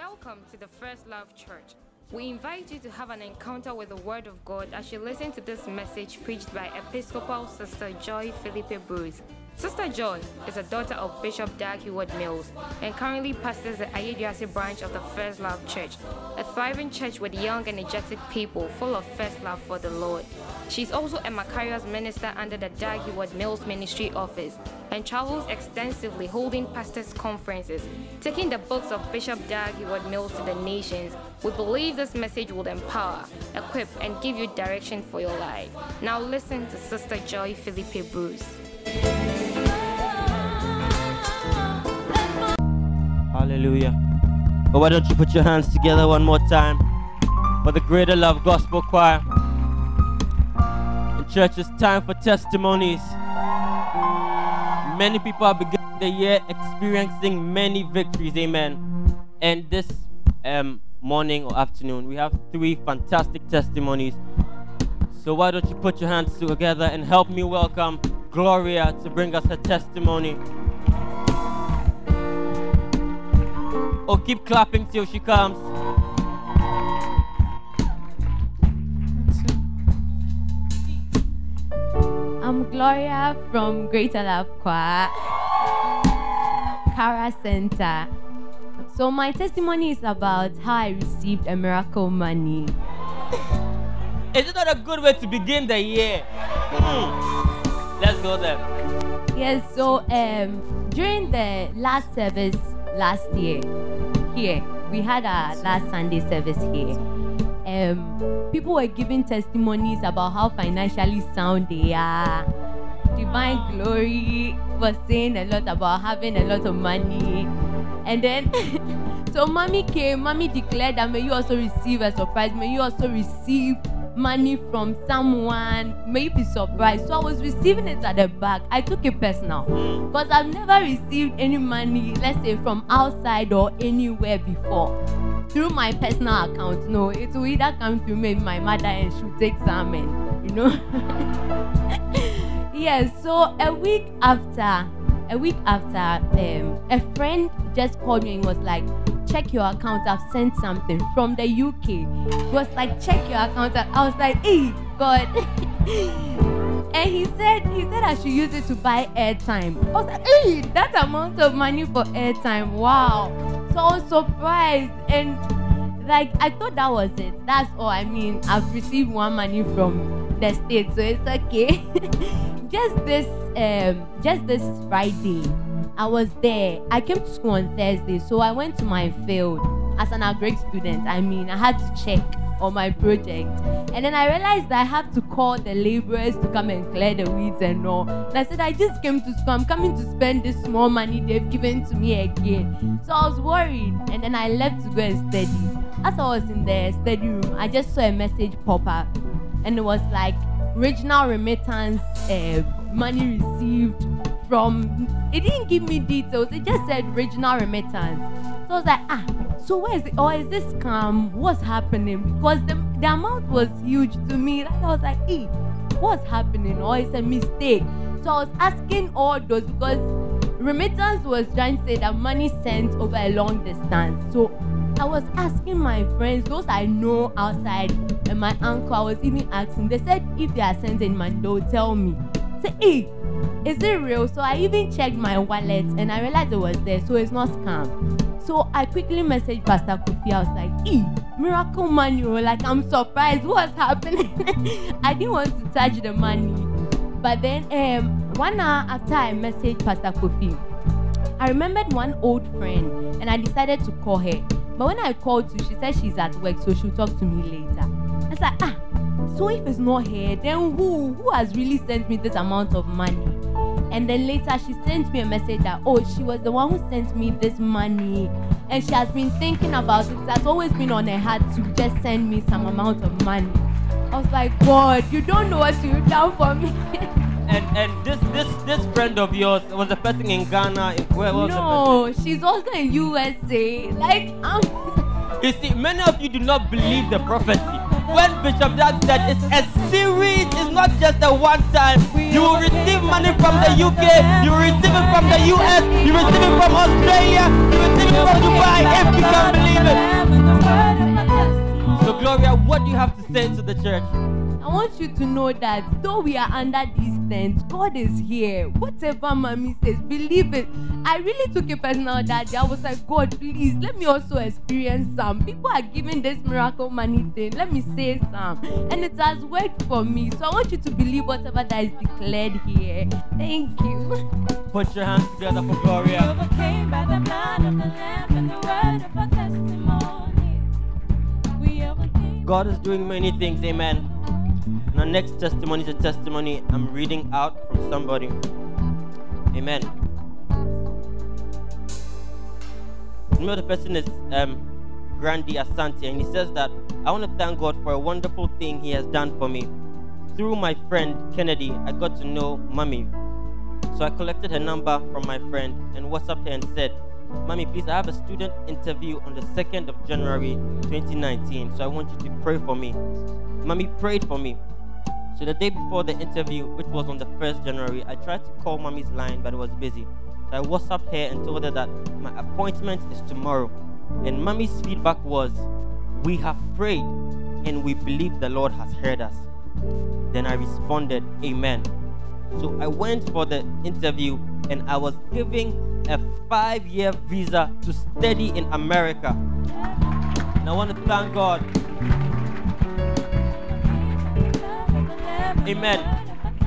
Welcome to the First Love Church. We invite you to have an encounter with the Word of God as you listen to this message preached by Episcopal Sister Joy Philippe Bruce. Sister Joy is a daughter of Bishop Dag Heward Mills and currently pastors the Ayeduase branch of the First Love Church, a thriving church with young, energetic people full of first love for the Lord. She's also a Macarius minister under the Dag Heward Mills Ministry Office and travels extensively holding pastors' conferences, taking the books of Bishop Dag Heward Mills to the nations. We believe this message will empower, equip, and give you direction for your life. Now listen to Sister Joy Philippe Bruce. Hallelujah. But why don't you put your hands together one more time for the Greater Love Gospel Choir? In church, it's time for testimonies. Many people are beginning the year experiencing many victories. Amen. And this um, morning or afternoon, we have three fantastic testimonies. So why don't you put your hands together and help me welcome Gloria to bring us her testimony. Or keep clapping till she comes. I'm Gloria from Greater Love Choir, Kara Center. So my testimony is about how I received a miracle money. Is it not a good way to begin the year? Hmm. Let's go there. Yes, so um during the last service last year here, we had our last Sunday service here. Um, people were giving testimonies about how financially sound they are. Divine Glory was saying a lot about having a lot of money. And then, so mommy came, mommy declared that may you also receive a surprise, may you also receive money from someone, may be surprised. So I was receiving it at the back. I took it personal hmm. because I've never received any money, let's say from outside or anywhere before. Through my personal account, no, it will either come to me, my mother, and she'll take some, and you know. yes, so a week after, a week after, um, a friend just called me and was like, check your account. I've sent something from the UK. He was like, check your account. I was like, hey, God. and he said, he said I should use it to buy airtime. I was like, hey, that amount of money for airtime. Wow. So I was surprised. And like, I thought that was it. That's all. I mean, I've received one money from the States, so it's okay. just this, um, just this Friday. I was there. I came to school on Thursday, so I went to my field as an agric student. I mean, I had to check on my project. And then I realized that I have to call the laborers to come and clear the weeds and all. And I said, I just came to school. I'm coming to spend this small money they've given to me again. So I was worried. And then I left to go and study. As I was in the study room, I just saw a message pop up. And it was like, regional remittance, uh, money received from it didn't give me details it just said regional remittance. So i was like ah so where is it or is this scam? What's happening? Because the, the amount was huge to me. Like i was like hey what's happening? Or it's a mistake. So i was asking all those because remittance was trying to say that money sent over a long distance. So I was asking my friends, those I know outside, and my uncle, I was even asking. They said if they are sending money, they'll tell me. Say, hey, is it real? So I even checked my wallet and I realized it was there, so it's not scam. So I quickly messaged Pastor Kofi. I was like, e miracle money, oh, like I'm surprised. What's happening? I didn't want to touch the money. But then um, one hour after I messaged Pastor Kofi, I remembered one old friend and I decided to call her. But when I called to, she said she's at work, so she'll talk to me later. I was like, ah, so if it's not her, then who? Who has really sent me this amount of money? And then later she sent me a message that, oh, she was the one who sent me this money. And she has been thinking about it. It has always been on her heart to just send me some amount of money. I was like, God, you don't know what you've done for me. and and this this this friend of yours was a person in Ghana. Where was no, she's also in USA. Like, um, you see, many of you do not believe the prophecy. When Bishop Dag said it's a series, it's not just a one time. You will receive money from the UK, you will receive it from the US, you will receive it from Australia, you will receive it go Dubai if you can believe it. So, Gloria, what do you have to say to the church? I want you to know that though we are under these tents, God is here. Whatever mommy says, believe it. I really took it personal that day. I was like, God, please let me also experience some. People are giving this miracle money thing. Let me say some. And it has worked for me. So I want you to believe whatever that is declared here. Thank you. Put your hands together for Gloria. overcame by the blood of the Lamb and the word of our testimony. God is doing many things, amen. Our next testimony is a testimony I'm reading out from somebody. Amen. You know the person is um Grandy Asante, and he says that I want to thank God for a wonderful thing He has done for me. Through my friend Kennedy, I got to know Mommy. So I collected her number from my friend and WhatsApped her and said, Mommy, please, I have a student interview on the 2nd of January 2019, so I want you to pray for me. Mommy prayed for me. So the day before the interview, which was on the 1st January, I tried to call Mommy's line, but it was busy. So I WhatsApped her and told her that my appointment is tomorrow. And Mommy's feedback was, We have prayed and we believe the Lord has heard us. Then I responded, Amen. So I went for the interview and I was given a five year visa to study in America. And I want to thank God. Amen.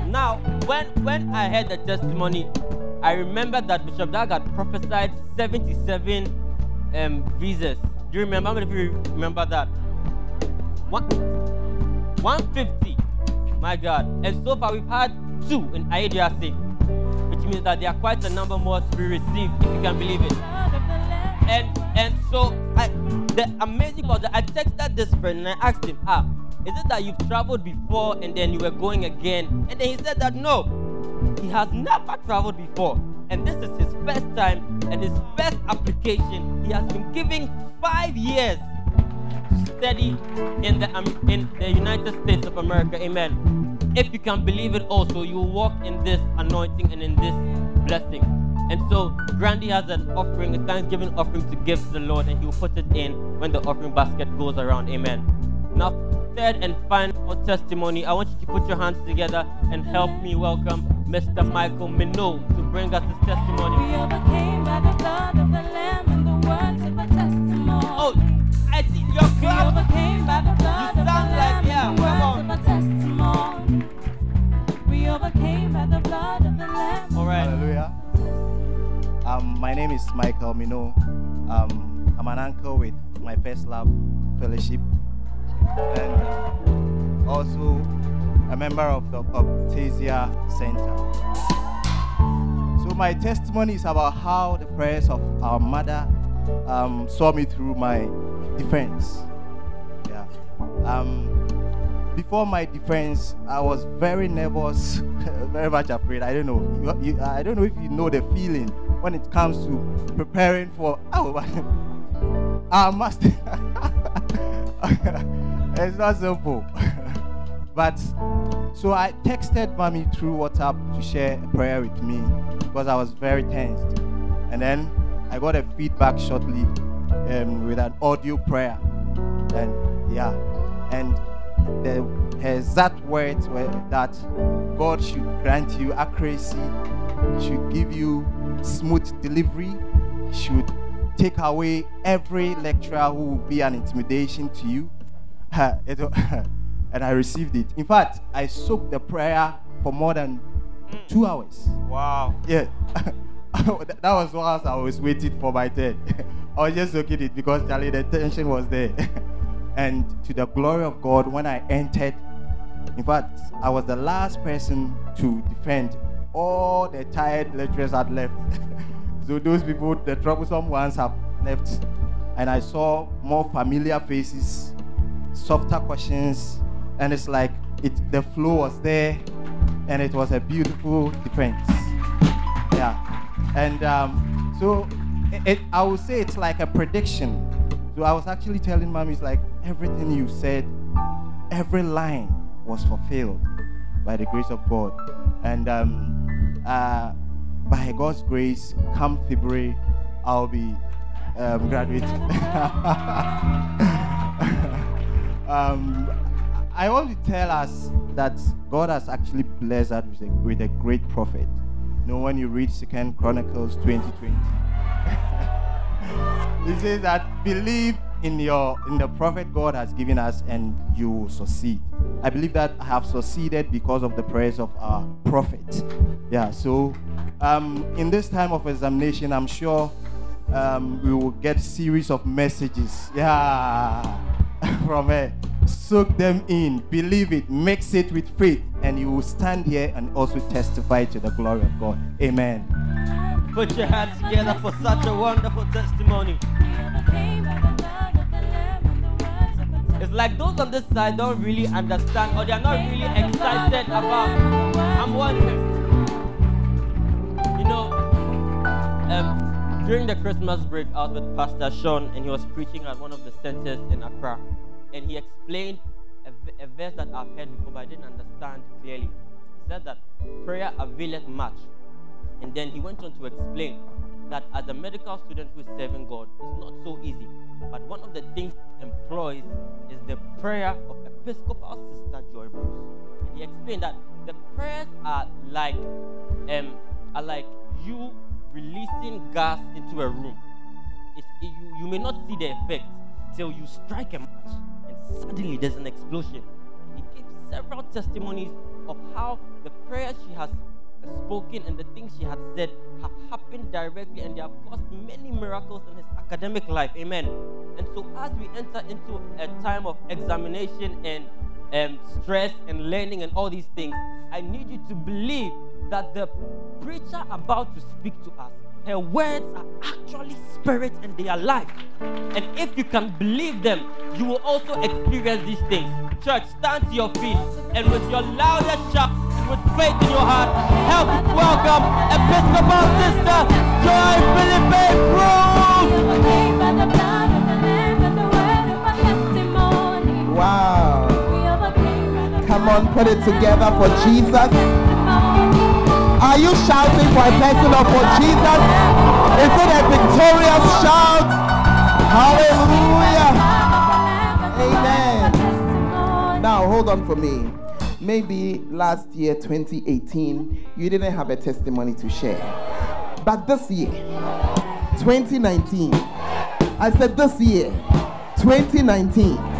Now, when when I heard the testimony, I remember that Bishop Dag had prophesied 77 um, visas. Do you remember? How many of you remember that? One, 150. My God. And so far we've had two in IADRC, which means that there are quite a number more to be received, if you can believe it. And and so I the amazing part I texted this friend and I asked him, ah, is it that you've traveled before and then you were going again? And then he said that no, he has never traveled before. And this is his first time and his first application. He has been giving five years study in the um, in the United States of America. Amen. If you can believe it also, you walk in this anointing and in this blessing. And so Grandy has an offering, a Thanksgiving offering to give to the Lord, and he will put it in when the offering basket goes around. Amen. Now, third and final testimony, I want you to put your hands together and help me welcome Mr. Michael Minot to bring us his testimony. We overcame by the blood of the Lamb and the words of our testimony. Oh, I see your We clap. overcame by the blood You of the sound like- Lamb yeah, and the come words on. of our testimony. We overcame by the blood of the Lamb. All right. Hallelujah. Um, my name is Michael Mino. Um, I'm an uncle with my first love fellowship and also a member of the Optasia Center. So my testimony is about how the prayers of our mother um, saw me through my defense. Yeah. Um, before my defense, I was very nervous, very much afraid. I don't know. You, you, I don't know if you know the feeling when it comes to preparing for. Oh, I must. it's not simple. but so I texted mommy through WhatsApp to share a prayer with me because I was very tensed, and then I got a feedback shortly um, with an audio prayer, and yeah, and the exact words were that God should grant you accuracy, should give you smooth delivery, should take away every lecturer who will be an intimidation to you. It and I received it. In fact, I soaked the prayer for more than mm. two hours. Wow. Yeah. that was whilst I was waiting for my turn. I was just looking at it because Charlie, the tension was there. and to the glory of God, when I entered, in fact, I was the last person to defend. All the tired lecturers had left. so those people, the troublesome ones, have left. And I saw more familiar faces, softer questions, and it's like it the flow was there, and it was a beautiful defense. Yeah. And um, so it, it, I would say it's like a prediction. So I was actually telling mommy, it's like everything you said, every line was fulfilled by the grace of God. And um, uh, by God's grace, come February, I'll be um, graduate. um, I want to tell us that God has actually blessed us with a, with a great prophet. You know, when you read Second Chronicles 2020, it says that believe in your in the prophet God has given us and you will succeed. I believe that I have succeeded because of the prayers of our prophet. Yeah, so um, in this time of examination, I'm sure um, we will get series of messages. Yeah, from her. Soak them in, believe it, mix it with faith, and you will stand here and also testify to the glory of God. Amen. Put your hands together for such a wonderful testimony. It's like those on this side don't really understand or they're not really excited about I'm wondering. You know, um, during the Christmas break, I was with Pastor Sean and he was preaching at one of the centers in Accra. And he explained a verse that I've heard before, but I didn't understand clearly. He said that prayer availeth much. And then he went on to explain that as a medical student who is serving God, it's not so easy. But one of the things he employs is the prayer of Episcopal Sister Joy Bruce. And he explained that the prayers are like um, are like you releasing gas into a room. It's, it- you, you may not see the effect till you strike a match and suddenly there's an explosion. He gave several testimonies of how the prayers she has spoken and the things she had said have happened directly and they have caused many miracles in his academic life. Amen. And so as we enter into a time of examination and um, stress and learning and all these things, I need you to believe that the preacher about to speak to us, her words are actually spirit and they are life. And if you can believe them, you will also experience these things. Church, stand to your feet and with your loudest shout, with faith in your heart, help welcome Episcopal Sister Joy Philippe Bruce. Wow. Come on, put it together for Jesus. Are you shouting for a person or for Jesus? Is it a victorious shout? Hallelujah. Amen. Now, hold on for me. Maybe last year, 2018, you didn't have a testimony to share. But this year, 2019, I said this year, 2019,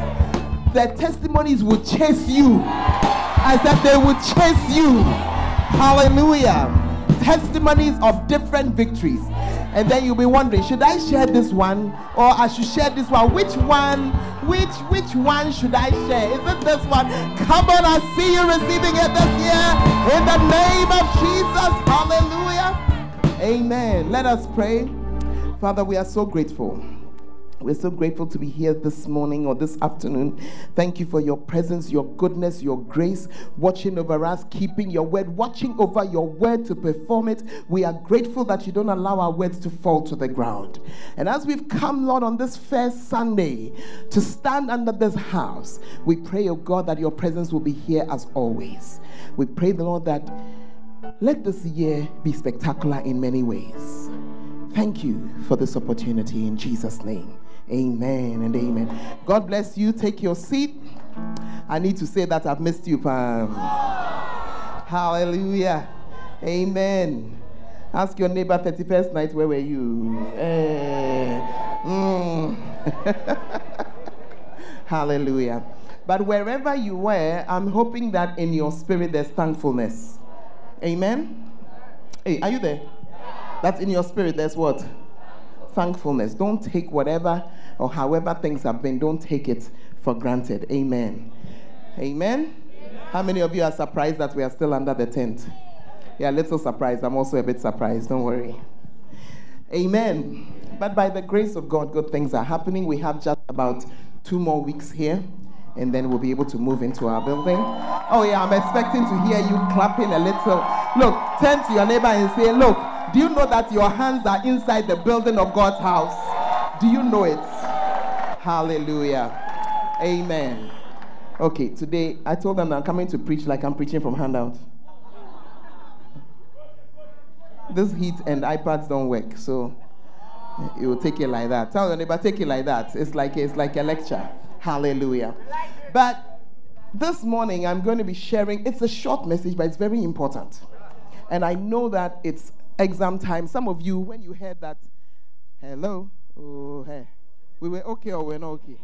the testimonies will chase you. I said they will chase you. Hallelujah. Testimonies of different victories. And then you'll be wondering, should I share this one or I should share this one? Which one? Which which one should I share? Is it this one? Come on, I see you receiving it this year in the name of Jesus. Hallelujah. Amen. Let us pray. Father, we are so grateful. We're so grateful to be here this morning or this afternoon. Thank you for your presence, your goodness, your grace, watching over us, keeping your word, watching over your word to perform it. We are grateful that you don't allow our words to fall to the ground. And as we've come, Lord, on this first Sunday to stand under this house, we pray, oh God, that your presence will be here as always. We pray, the Lord, that let this year be spectacular in many ways. Thank you for this opportunity in Jesus' name. Amen and amen. God bless you. Take your seat. I need to say that I've missed you, Pam. Hallelujah. Amen. Ask your neighbor 31st night, where were you? Eh, mm. Hallelujah. But wherever you were, I'm hoping that in your spirit there's thankfulness. Amen. Hey, are you there? That in your spirit there's what? Thankfulness. Don't take whatever or however things have been, don't take it for granted. Amen. Amen. How many of you are surprised that we are still under the tent? Yeah, a little surprised. I'm also a bit surprised. Don't worry. Amen. But by the grace of God, good things are happening. We have just about two more weeks here, and then we'll be able to move into our building. Oh, yeah, I'm expecting to hear you clapping a little. Look, turn to your neighbor and say, Look, do you know that your hands are inside the building of God's house? Do you know it? Hallelujah. Amen. Okay, today I told them I'm coming to preach like I'm preaching from handout. This heat and iPads don't work, so you will take it like that. Tell your neighbor, take it like that. It's like it's like a lecture. Hallelujah. But this morning I'm going to be sharing. It's a short message, but it's very important. And I know that it's exam time. Some of you, when you heard that, hello, oh hey, we were okay or we're not okay.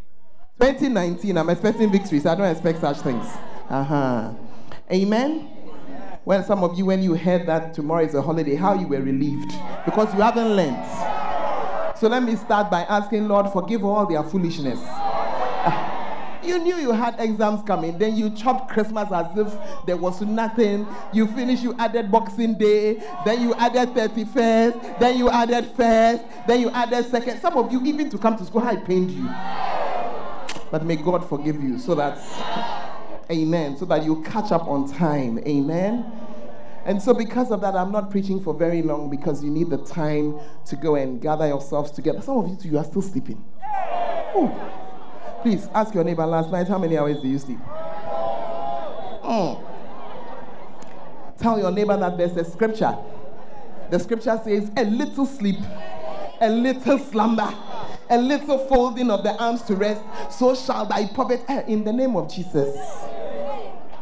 2019, I'm expecting victories. I don't expect such things. Uh huh. Amen. Well, some of you, when you heard that tomorrow is a holiday, how you were relieved because you haven't learned. So let me start by asking Lord, forgive all their foolishness. You knew you had exams coming, then you chopped Christmas as if there was nothing. You finished, you added Boxing Day, then you added 31st, then you added first, then you added second. Some of you, even to come to school, I pained you. But may God forgive you so that, amen, so that you catch up on time. Amen. And so, because of that, I'm not preaching for very long because you need the time to go and gather yourselves together. Some of you, too, you are still sleeping. Oh. Please ask your neighbor last night, how many hours did you sleep? Mm. Tell your neighbor that there's a scripture. The scripture says, A little sleep, a little slumber, a little folding of the arms to rest, so shall thy poverty eh, in the name of Jesus.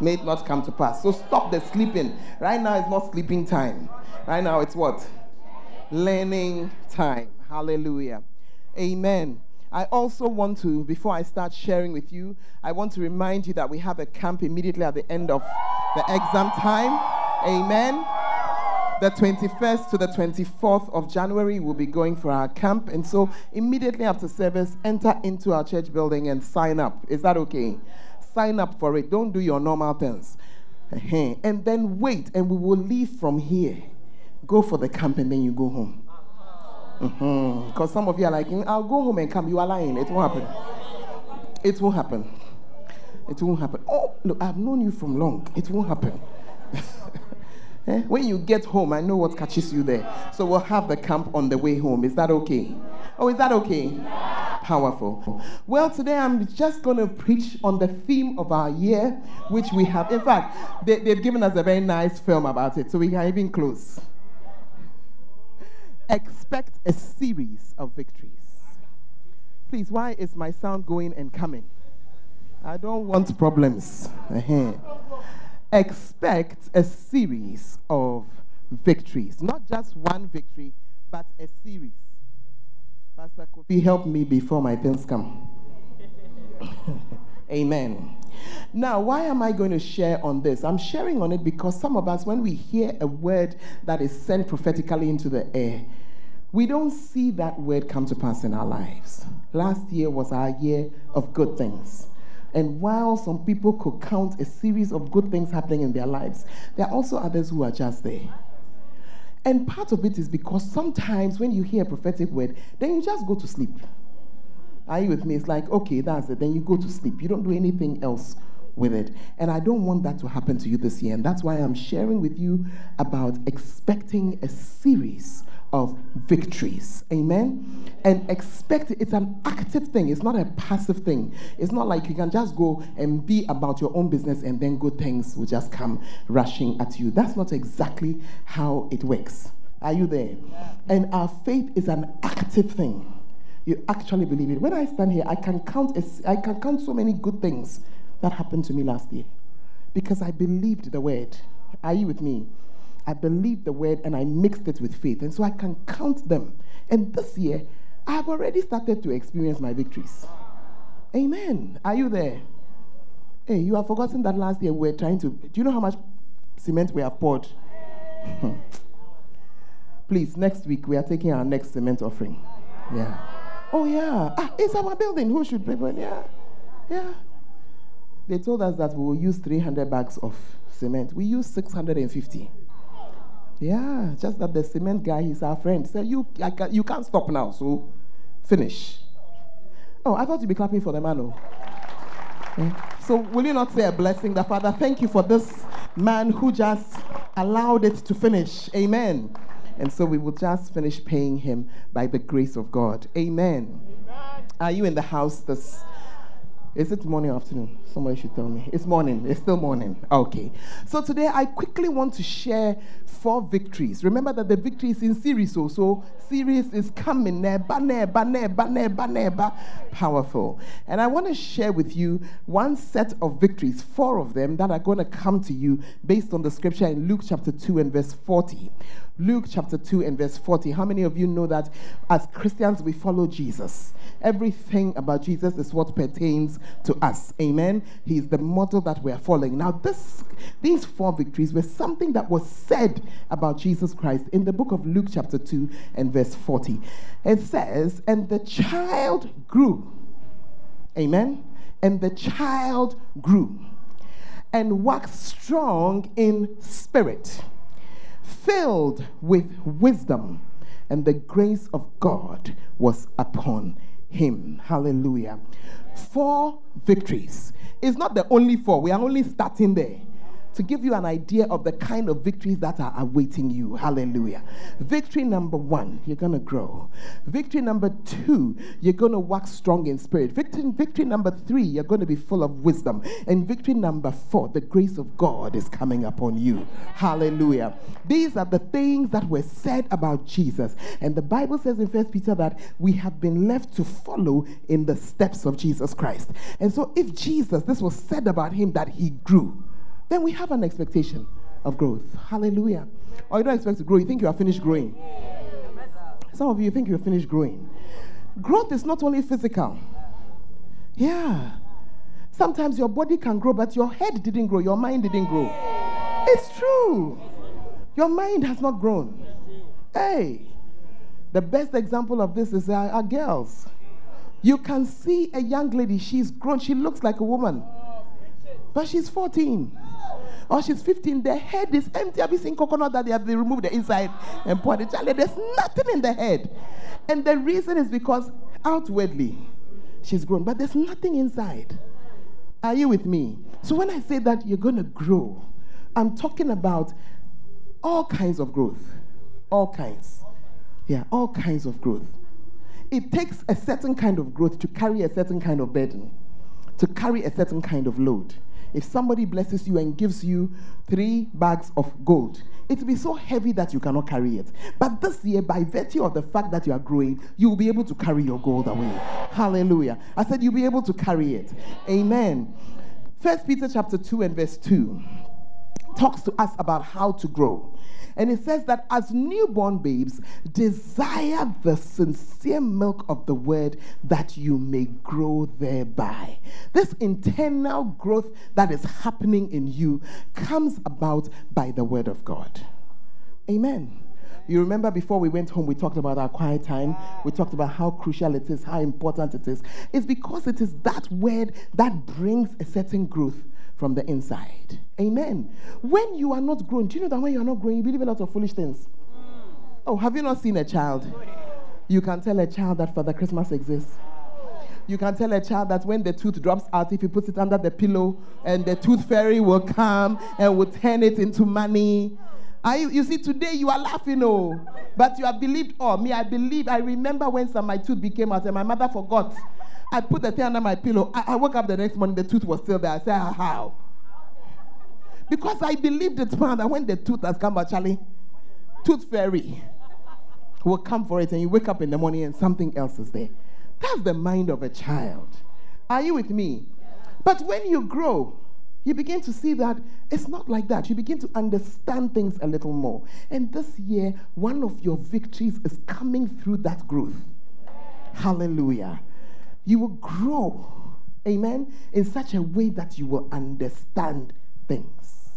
May it not come to pass. So stop the sleeping. Right now it's not sleeping time. Right now it's what? Learning time. Hallelujah. Amen. I also want to, before I start sharing with you, I want to remind you that we have a camp immediately at the end of the exam time. Amen. The 21st to the 24th of January, we'll be going for our camp. And so, immediately after service, enter into our church building and sign up. Is that okay? Sign up for it. Don't do your normal things. And then wait, and we will leave from here. Go for the camp, and then you go home. Because some of you are like, "Mm, I'll go home and come. You are lying. It won't happen. It won't happen. It won't happen. Oh, look, I've known you from long. It won't happen. Eh? When you get home, I know what catches you there. So we'll have the camp on the way home. Is that okay? Oh, is that okay? Powerful. Well, today I'm just going to preach on the theme of our year, which we have. In fact, they, they've given us a very nice film about it, so we can even close. Expect a series of victories. Please, why is my sound going and coming? I don't want problems. Expect a series of victories. Not just one victory, but a series. Pastor Kofi, help me before my things come. Amen. Now, why am I going to share on this? I'm sharing on it because some of us, when we hear a word that is sent prophetically into the air, we don't see that word come to pass in our lives. Last year was our year of good things. And while some people could count a series of good things happening in their lives, there are also others who are just there. And part of it is because sometimes when you hear a prophetic word, then you just go to sleep. Are you with me? It's like, okay, that's it. Then you go to sleep. You don't do anything else with it. And I don't want that to happen to you this year. And that's why I'm sharing with you about expecting a series of victories. Amen. And expect. It's an active thing. It's not a passive thing. It's not like you can just go and be about your own business and then good things will just come rushing at you. That's not exactly how it works. Are you there? And our faith is an active thing. You actually believe it. When I stand here, I can count a, I can count so many good things that happened to me last year because I believed the word. Are you with me? I believed the word and I mixed it with faith. And so I can count them. And this year, I have already started to experience my victories. Amen. Are you there? Hey, you have forgotten that last year we were trying to. Do you know how much cement we have poured? Please, next week we are taking our next cement offering. Yeah. Oh, yeah. Ah, it's our building. Who should pay for it? Yeah. Yeah. They told us that we will use 300 bags of cement. We use 650. Yeah, just that the cement guy is our friend. Said you, I can, you can't stop now, so finish. Oh, I thought you'd be clapping for the man. Oh. Yeah. So will you not say a blessing, the Father? Thank you for this man who just allowed it to finish. Amen. And so we will just finish paying him by the grace of God. Amen. Are you in the house this? Is it morning or afternoon? Somebody should tell me. It's morning. It's still morning. Okay. So today I quickly want to share four victories. Remember that the victory is in series, so so series is coming. Neba, neba, neba, neba, neba. Powerful. And I want to share with you one set of victories, four of them that are going to come to you based on the scripture in Luke chapter 2 and verse 40. Luke chapter 2 and verse 40. How many of you know that as Christians we follow Jesus? Everything about Jesus is what pertains to us. Amen. He is the model that we are following. Now, this these four victories were something that was said about Jesus Christ in the book of Luke chapter 2 and verse 40. It says, "And the child grew." Amen. And the child grew and waxed strong in spirit filled with wisdom, and the grace of God was upon him. Hallelujah. Four victories. It's not the only four, we are only starting there to give you an idea of the kind of victories that are awaiting you. Hallelujah. Victory number one, you're going to grow. Victory number two, you're going to wax strong in spirit. Victory, victory number three, you're going to be full of wisdom. And victory number four, the grace of God is coming upon you. Hallelujah. These are the things that were said about Jesus. And the Bible says in First Peter that we have been left to follow in the steps of Jesus Christ. And so if Jesus, this was said about him that he grew, then we have an expectation of growth. Hallelujah. Or you don't expect to grow, you think you are finished growing. Some of you think you're finished growing. Growth is not only physical. Yeah. Sometimes your body can grow, but your head didn't grow, your mind didn't grow. It's true. Your mind has not grown. Hey, the best example of this is our, our girls. You can see a young lady, she's grown, she looks like a woman, but she's 14 or she's 15, the head is empty. Have you seen coconut that they have they removed the inside and poured it? Charlie, There's nothing in the head. And the reason is because outwardly she's grown, but there's nothing inside. Are you with me? So when I say that you're going to grow, I'm talking about all kinds of growth. All kinds. Yeah, all kinds of growth. It takes a certain kind of growth to carry a certain kind of burden, to carry a certain kind of load. If somebody blesses you and gives you three bags of gold, it will be so heavy that you cannot carry it. But this year, by virtue of the fact that you are growing, you will be able to carry your gold away. Hallelujah. I said you'll be able to carry it. Amen. First Peter chapter 2 and verse 2 talks to us about how to grow. And it says that as newborn babes, desire the sincere milk of the word that you may grow thereby. This internal growth that is happening in you comes about by the word of God. Amen. You remember before we went home, we talked about our quiet time. We talked about how crucial it is, how important it is. It's because it is that word that brings a certain growth from the inside. Amen. When you are not growing, do you know that when you are not growing, you believe a lot of foolish things? Oh, have you not seen a child? You can tell a child that Father Christmas exists. You can tell a child that when the tooth drops out, if he puts it under the pillow, and the tooth fairy will come and will turn it into money. I, you see, today you are laughing, oh, but you have believed. Oh, me, I believe. I remember when some my tooth became out, and my mother forgot. I put the thing under my pillow. I, I woke up the next morning, the tooth was still there. I said, ah, how? Because I believed it, man, that when the tooth has come out, Charlie, tooth fairy will come for it, and you wake up in the morning and something else is there. That's the mind of a child. Are you with me? But when you grow, you begin to see that it's not like that. You begin to understand things a little more. And this year, one of your victories is coming through that growth. Hallelujah. You will grow, amen, in such a way that you will understand things.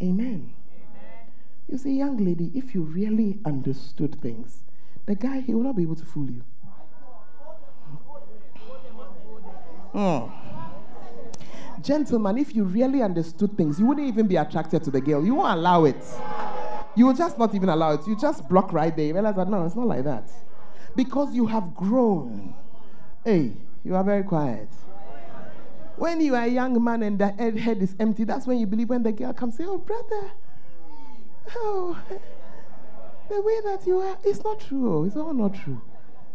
Amen. You see, young lady, if you really understood things, the guy, he will not be able to fool you. Mm. Gentlemen, if you really understood things, you wouldn't even be attracted to the girl. You won't allow it. You will just not even allow it. You just block right there. You realize that no, it's not like that. Because you have grown. Hey, you are very quiet. When you are a young man and the head, is empty, that's when you believe when the girl comes, say, Oh, brother, oh, the way that you are, it's not true. It's all not true.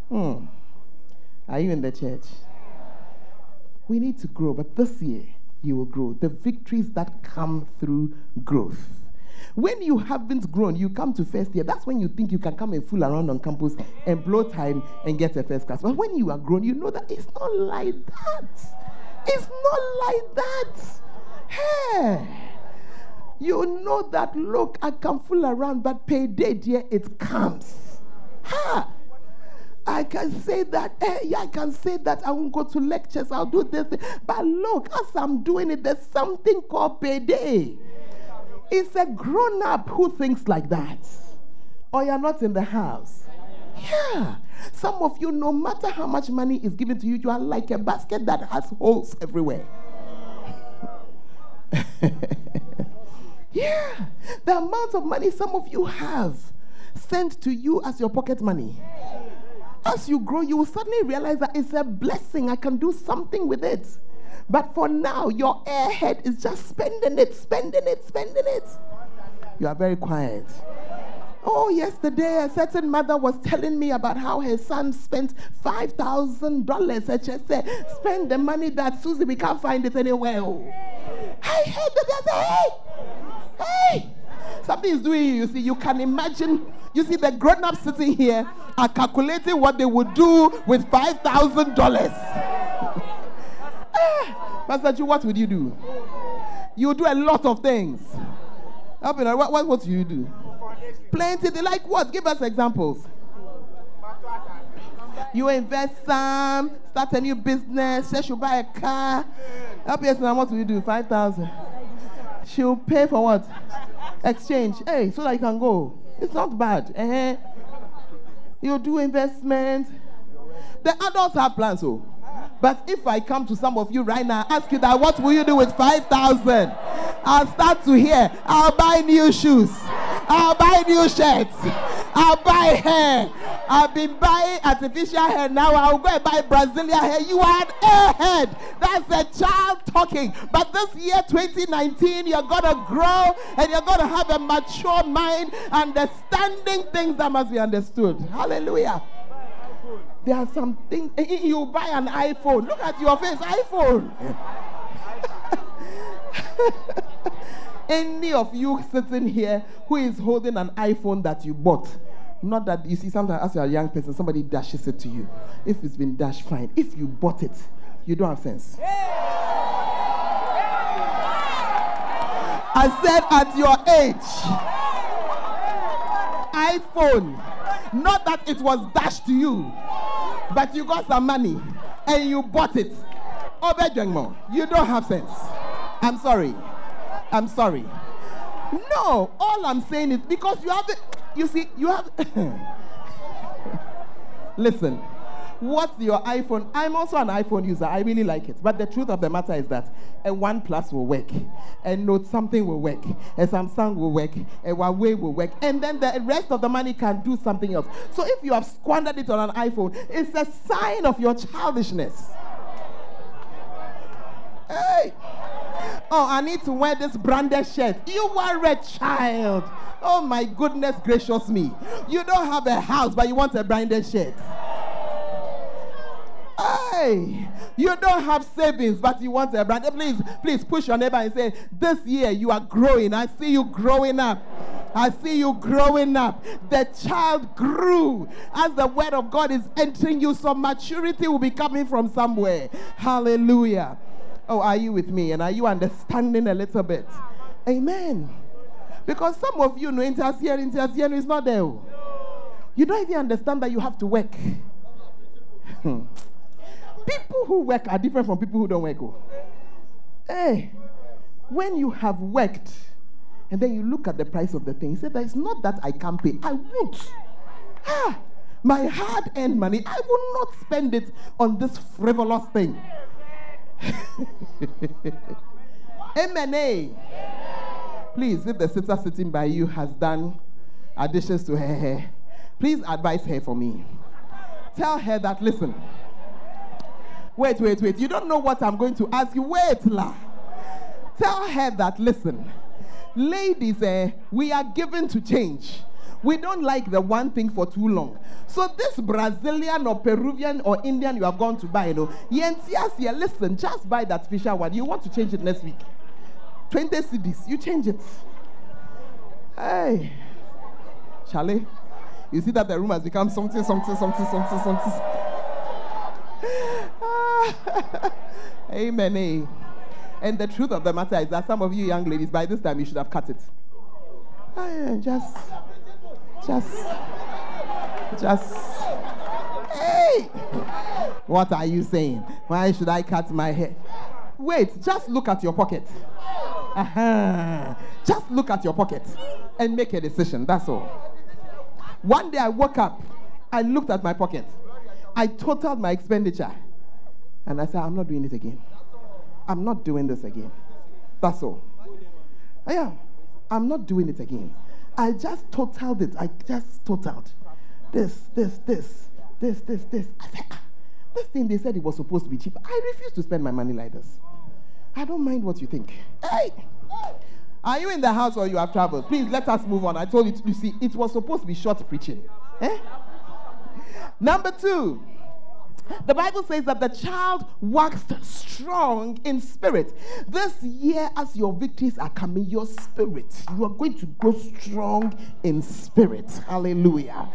Hmm. Are you in the church? We need to grow, but this year you will grow. The victories that come through growth. When you haven't grown, you come to first year. That's when you think you can come and fool around on campus and blow time and get a first class. But when you are grown, you know that it's not like that. It's not like that. Hey. You know that, look, I can fool around, but payday, dear, it comes. Ha! I can say that, eh, yeah, I can say that I won't go to lectures, I'll do this. But look, as I'm doing it, there's something called payday. It's a grown up who thinks like that. Or you're not in the house. Yeah. Some of you, no matter how much money is given to you, you are like a basket that has holes everywhere. yeah. The amount of money some of you have sent to you as your pocket money. As you grow, you will suddenly realize that it's a blessing. I can do something with it. But for now, your airhead is just spending it, spending it, spending it. You are very quiet. Oh, yesterday a certain mother was telling me about how her son spent five thousand dollars. I just said, spend the money that Susie, we can't find it anywhere. I heard that. I said, hey, hey, something is doing you. You see, you can imagine. You see, the grown-ups sitting here are calculating what they would do with five thousand dollars. Pastor Chu, what would you do? You do a lot of things. What, what, what do you do? Plenty. They like what? Give us examples. You invest some, start a new business, say she'll buy a car. Help us now, what will you do? 5,000. She'll pay for what? Exchange. Hey, so that you can go. It's not bad. eh? You do investment. The adults have plans, oh. But if I come to some of you right now, ask you that, what will you do with 5,000? I'll start to hear, I'll buy new shoes. I'll buy new shirts. I'll buy hair. I've been buying artificial hair now. I'll go and buy Brazilian hair. You are an airhead. That's a child talking. But this year, 2019, you're going to grow and you're going to have a mature mind, understanding things that must be understood. Hallelujah. There are some things. eh, eh, You buy an iPhone. Look at your face, iPhone. Any of you sitting here who is holding an iPhone that you bought, not that you see sometimes as you're a young person, somebody dashes it to you. If it's been dashed, fine. If you bought it, you don't have sense. I said at your age, iPhone, not that it was dashed to you, but you got some money and you bought it. Obejengmo, you don't have sense. I'm sorry. I'm sorry. No, all I'm saying is because you have. You see, you have. Listen, what's your iPhone? I'm also an iPhone user. I really like it. But the truth of the matter is that a One Plus will work, a Note something will work, a Samsung will work, a Huawei will work, and then the rest of the money can do something else. So if you have squandered it on an iPhone, it's a sign of your childishness. Hey! Oh, I need to wear this branded shirt. You are a child. Oh my goodness gracious me. You don't have a house, but you want a branded shirt. You don't have savings, but you want a brand. Please, please push your neighbor and say, This year you are growing. I see you growing up. I see you growing up. The child grew. As the word of God is entering you, so maturity will be coming from somewhere. Hallelujah. Oh, are you with me? And are you understanding a little bit? Amen. Because some of you know intercier, intercier is not there. You don't even understand that you have to work. Hmm. People who work are different from people who don't work. oh. Hey, when you have worked and then you look at the price of the thing, you say, That it's not that I can't pay, I won't. Ah, my hard earned money, I will not spend it on this frivolous thing. Eh? Please, if the sister sitting by you has done additions to her hair, please advise her for me. Tell her that, listen. Wait, wait, wait. You don't know what I'm going to ask you. Wait, la. Tell her that, listen. Ladies, eh, we are given to change. We don't like the one thing for too long. So this Brazilian or Peruvian or Indian you have gone to buy, you know, yes, yes, yeah, listen, just buy that fisher one. You want to change it next week. 20 cedis, you change it. Hey, Charlie, you see that the room has become something, something, something, something, something. Amen. eh. And the truth of the matter is that some of you young ladies, by this time, you should have cut it. Just, just, just. Hey! What are you saying? Why should I cut my hair? Wait, just look at your pocket. Uh-huh. Just look at your pocket and make a decision. That's all. One day I woke up, I looked at my pocket, I totaled my expenditure, and I said, I'm not doing it again. I'm not doing this again. That's all. Yeah, I'm not doing it again. I just totaled it. I just totaled this, this, this, this, this, this. I said, ah, this thing they said it was supposed to be cheap. I refuse to spend my money like this. I don't mind what you think. Hey! Are you in the house or you have traveled? Please let us move on. I told you, to, you see, it was supposed to be short preaching. Eh? Number two, the Bible says that the child waxed strong in spirit. This year, as your victories are coming, your spirit, you are going to grow strong in spirit. Hallelujah.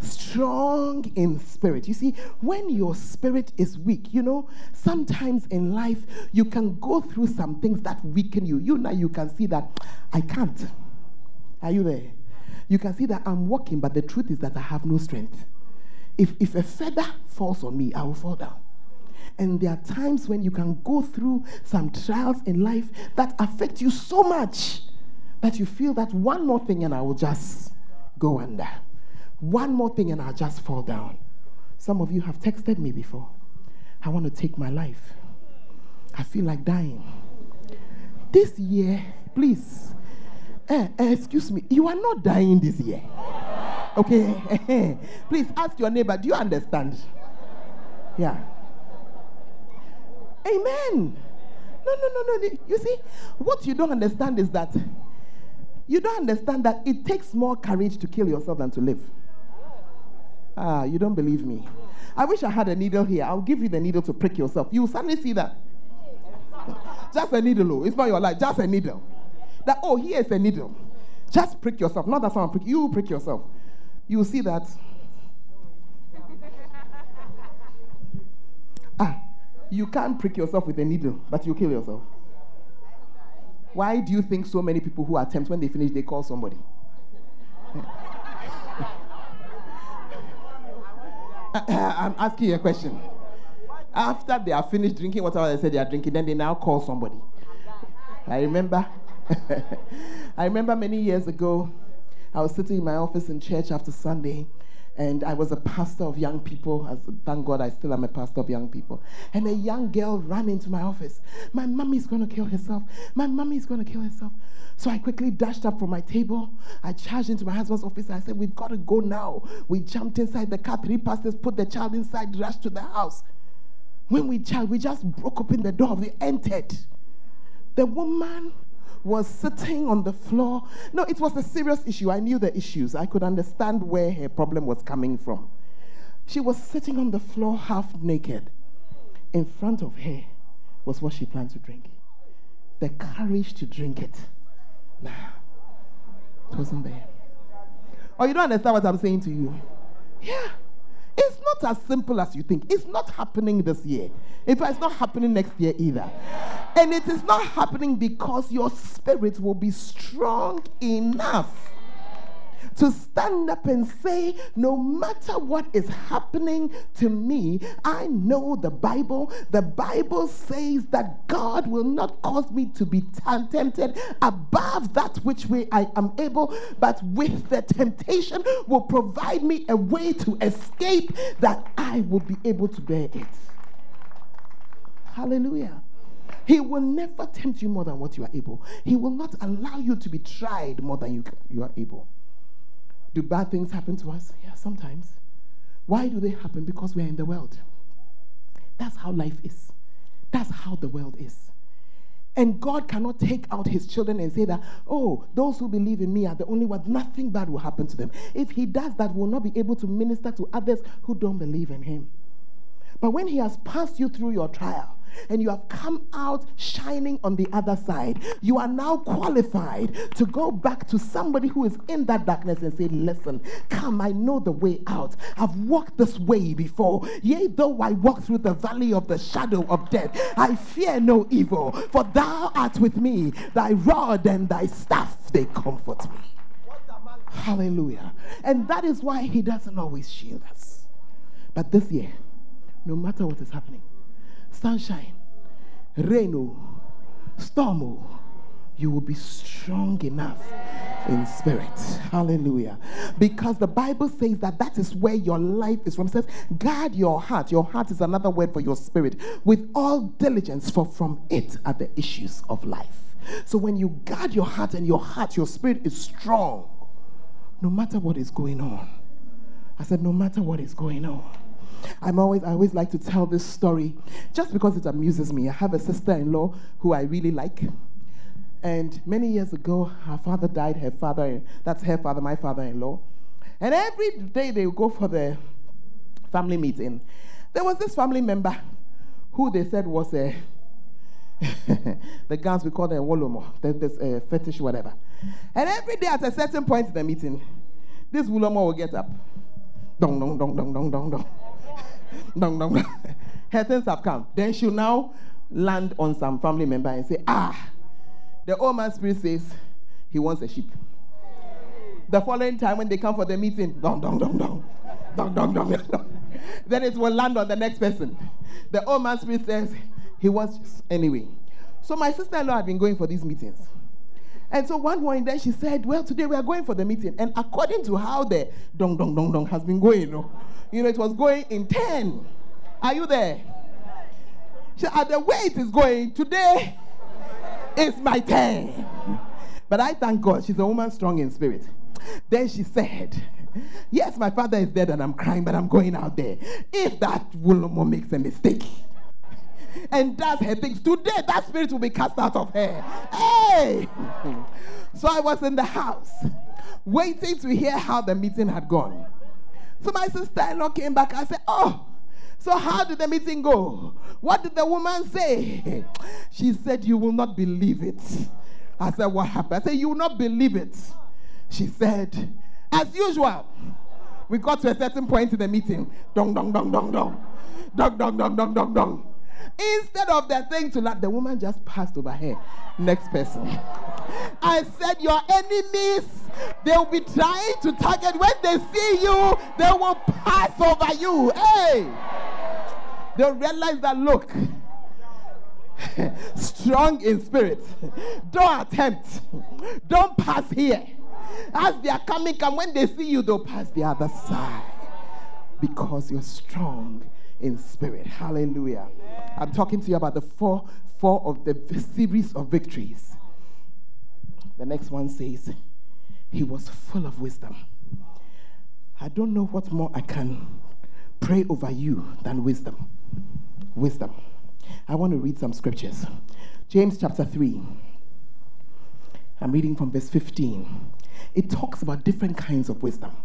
Strong in spirit. You see, when your spirit is weak, you know, sometimes in life you can go through some things that weaken you. You now you can see that I can't. Are you there? You can see that I'm walking, but the truth is that I have no strength if, if a feather falls on me, I will fall down. And there are times when you can go through some trials in life that affect you so much that you feel that one more thing and I will just go under. One more thing and I'll just fall down. Some of you have texted me before. I want to take my life. I feel like dying. This year, please, eh, eh, excuse me, you are not dying this year. Okay? Please ask your neighbor, do you understand? Yeah. Amen. No, no, no, no. You see, what you don't understand is that you don't understand that it takes more courage to kill yourself than to live. Ah, you don't believe me. I wish I had a needle here. I'll give you the needle to prick yourself. You will suddenly see that. Just a needle, oh. it's not your life, just a needle. That, oh, here's a needle. Just prick yourself. Not that someone prick you, prick yourself. You see that. ah, you can't prick yourself with a needle, but you kill yourself. Why do you think so many people who attempt, when they finish, they call somebody? I'm asking you a question. After they are finished drinking whatever they said they are drinking, then they now call somebody. I remember. I remember many years ago, I was sitting in my office in church after Sunday, and I was a pastor of young people. As, thank God I still am a pastor of young people. And a young girl ran into my office. My mommy's going to kill herself. My mommy's going to kill herself. So I quickly dashed up from my table. I charged into my husband's office. I said, We've got to go now. We jumped inside the car. Three pastors put the child inside, rushed to the house. When we child, we just broke open the door. We entered. The woman was sitting on the floor. No, it was a serious issue. I knew the issues. I could understand where her problem was coming from. She was sitting on the floor half naked. In front of her was what she planned to drink. The courage to drink it. Nah, it wasn't there. Oh, you don't understand what I'm saying to you? Yeah. It's not as simple as you think. It's not happening this year. In fact, it's not happening next year either. And it is not happening because your spirit will be strong enough to stand up and say, no matter what is happening to me, I know the Bible. The Bible says that God will not cause me to be tempted above that which way I am able, but with the temptation will provide me a way to escape that I will be able to bear it. Hallelujah. He will never tempt you more than what you are able. He will not allow you to be tried more than you, you are able. Do bad things happen to us? Yeah, sometimes. Why do they happen? Because we're in the world. That's how life is. That's how the world is. And God cannot take out his children and say that, oh, those who believe in me are the only ones. Nothing bad will happen to them. If he does that, we'll not be able to minister to others who don't believe in him. But when he has passed you through your trial, and you have come out shining on the other side, you are now qualified to go back to somebody who is in that darkness and say, Listen, come, I know the way out. I've walked this way before. Yea, though I walk through the valley of the shadow of death, I fear no evil, for thou art with me. Thy rod and thy staff, they comfort me. Hallelujah. And that is why he doesn't always shield us. But this year, no matter what is happening, sunshine, rain, oh, storm, oh, you will be strong enough in spirit. Hallelujah. Because the Bible says that that is where your life is from. It says, guard your heart. Your heart is another word for your spirit with all diligence, for from it are the issues of life. So when you guard your heart and your heart, your spirit is strong, no matter what is going on. I said, no matter what is going on. I'm always, I always like to tell this story just because it amuses me. I have a sister in law who I really like. And many years ago, her father died, her father, that's her father, my father in law. And every day they would go for the family meeting. There was this family member who they said was a, the guns we call them Wolomo, this uh, fetish, whatever. And every day at a certain point in the meeting, this Wolomo will get up. Dong, dong, dong, dong, dong, dong, dong. Dong, dong, dong. Her things have come. Then she'll now land on some family member and say, ah, the old man spirit says he wants a sheep. The following time when they come for the meeting, dong, dong, dong, dong, dong, dong, dong, dong. Then it will land on the next person. The old man spirit says he wants, anyway. So my sister-in-law had been going for these meetings. And so one morning, then she said, Well, today we are going for the meeting. And according to how the dong dong dong dong has been going, you know, you know it was going in 10. Are you there? She said, At the way it is going, today is my turn. But I thank God she's a woman strong in spirit. Then she said, Yes, my father is dead and I'm crying, but I'm going out there. If that woman makes a mistake, and does her things. Today, that spirit will be cast out of her. Hey! So I was in the house waiting to hear how the meeting had gone. So my sister in law came back. I said, Oh, so how did the meeting go? What did the woman say? She said, You will not believe it. I said, What happened? I said, You will not believe it. She said, As usual, we got to a certain point in the meeting. Dong, dong, dong, dong, dong. Dong, dong, dong, dong, dong, dong. Instead of the thing to laugh, the woman just passed over here. Next person. I said, Your enemies, they will be trying to target. When they see you, they will pass over you. Hey! They'll realize that, look, strong in spirit. Don't attempt. Don't pass here. As they are coming, come when they see you, they'll pass the other side because you're strong in spirit. Hallelujah. I'm talking to you about the four, four of the series of victories. The next one says, He was full of wisdom. I don't know what more I can pray over you than wisdom. Wisdom. I want to read some scriptures. James chapter 3. I'm reading from verse 15. It talks about different kinds of wisdom.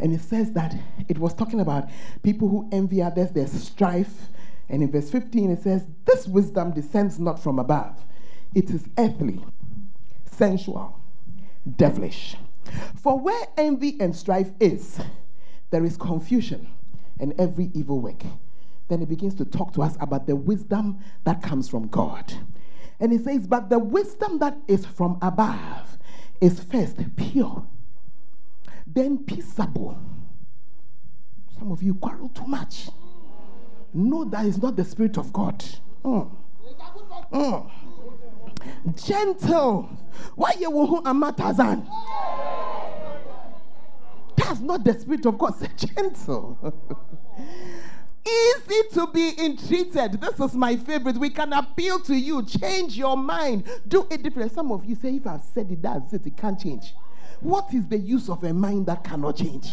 And it says that it was talking about people who envy others, there's strife. And in verse 15, it says, This wisdom descends not from above, it is earthly, sensual, devilish. For where envy and strife is, there is confusion and every evil work. Then it begins to talk to us about the wisdom that comes from God. And it says, But the wisdom that is from above is first pure then peaceable. Some of you quarrel too much. No, that is not the Spirit of God. Mm. Mm. Gentle. Why you who amatazan? That's not the Spirit of God. Say gentle. Easy to be entreated. This is my favorite. We can appeal to you. Change your mind. Do it different. Some of you say, if I've said it, that's it. It can't change. What is the use of a mind that cannot change?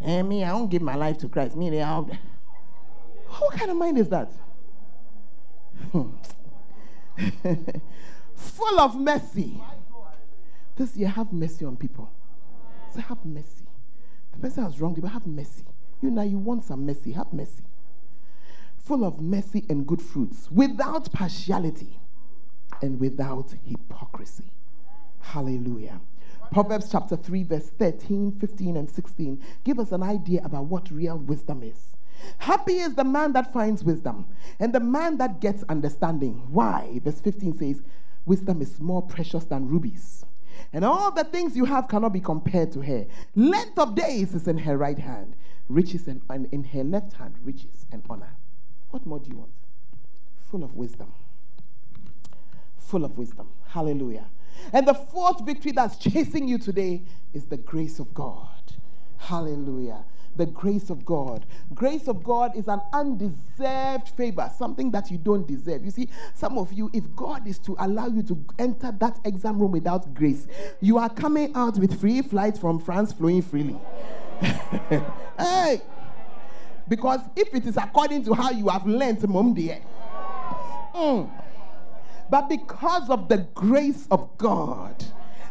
And me, I won't give my life to Christ. Me, I'll... What kind of mind is that? Hmm. Full of mercy. This year, have mercy on people. Say, have mercy. The person has wronged you, but have mercy. You now, you want some mercy. Have mercy. Full of mercy and good fruits, without partiality and without hypocrisy. Hallelujah. Proverbs chapter 3, verse 13, 15, and 16 give us an idea about what real wisdom is. Happy is the man that finds wisdom and the man that gets understanding. Why? Verse 15 says, Wisdom is more precious than rubies, and all the things you have cannot be compared to her. Length of days is in her right hand, riches and, and in her left hand, riches and honor. What more do you want? Full of wisdom. Full of wisdom. Hallelujah. And the fourth victory that's chasing you today is the grace of God. Hallelujah. The grace of God. Grace of God is an undeserved favor, something that you don't deserve. You see, some of you, if God is to allow you to enter that exam room without grace, you are coming out with free flights from France flowing freely. hey! Because if it is according to how you have learned, mom dear. Mm. But because of the grace of God,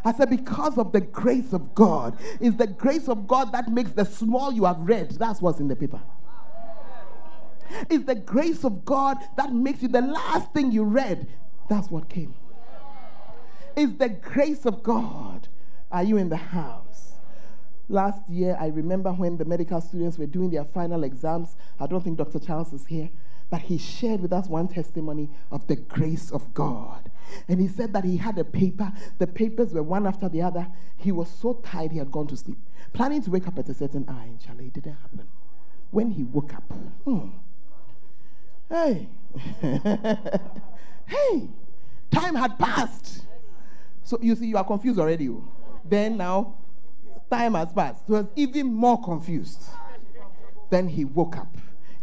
I said, because of the grace of God, is the grace of God that makes the small you have read. That's what's in the paper. It's the grace of God that makes you the last thing you read. That's what came. It's the grace of God. Are you in the house? Last year, I remember when the medical students were doing their final exams. I don't think Dr. Charles is here, but he shared with us one testimony of the grace of God. And he said that he had a paper, the papers were one after the other. He was so tired he had gone to sleep, planning to wake up at a certain hour, Charlie, it didn't happen. When he woke up, hmm, hey, hey, time had passed. So you see, you are confused already. oh. Then now, time has passed. He was even more confused. Then he woke up.